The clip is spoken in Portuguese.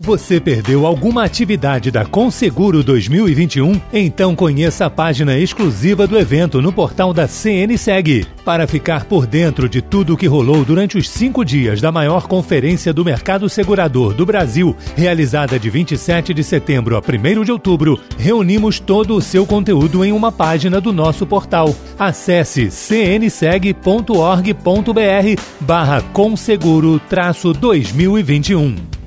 Você perdeu alguma atividade da Conseguro 2021? Então conheça a página exclusiva do evento no portal da CNSEG. Para ficar por dentro de tudo o que rolou durante os cinco dias da maior conferência do mercado segurador do Brasil, realizada de 27 de setembro a 1 de outubro, reunimos todo o seu conteúdo em uma página do nosso portal. Acesse cnseg.org.br barra conseguro 2021.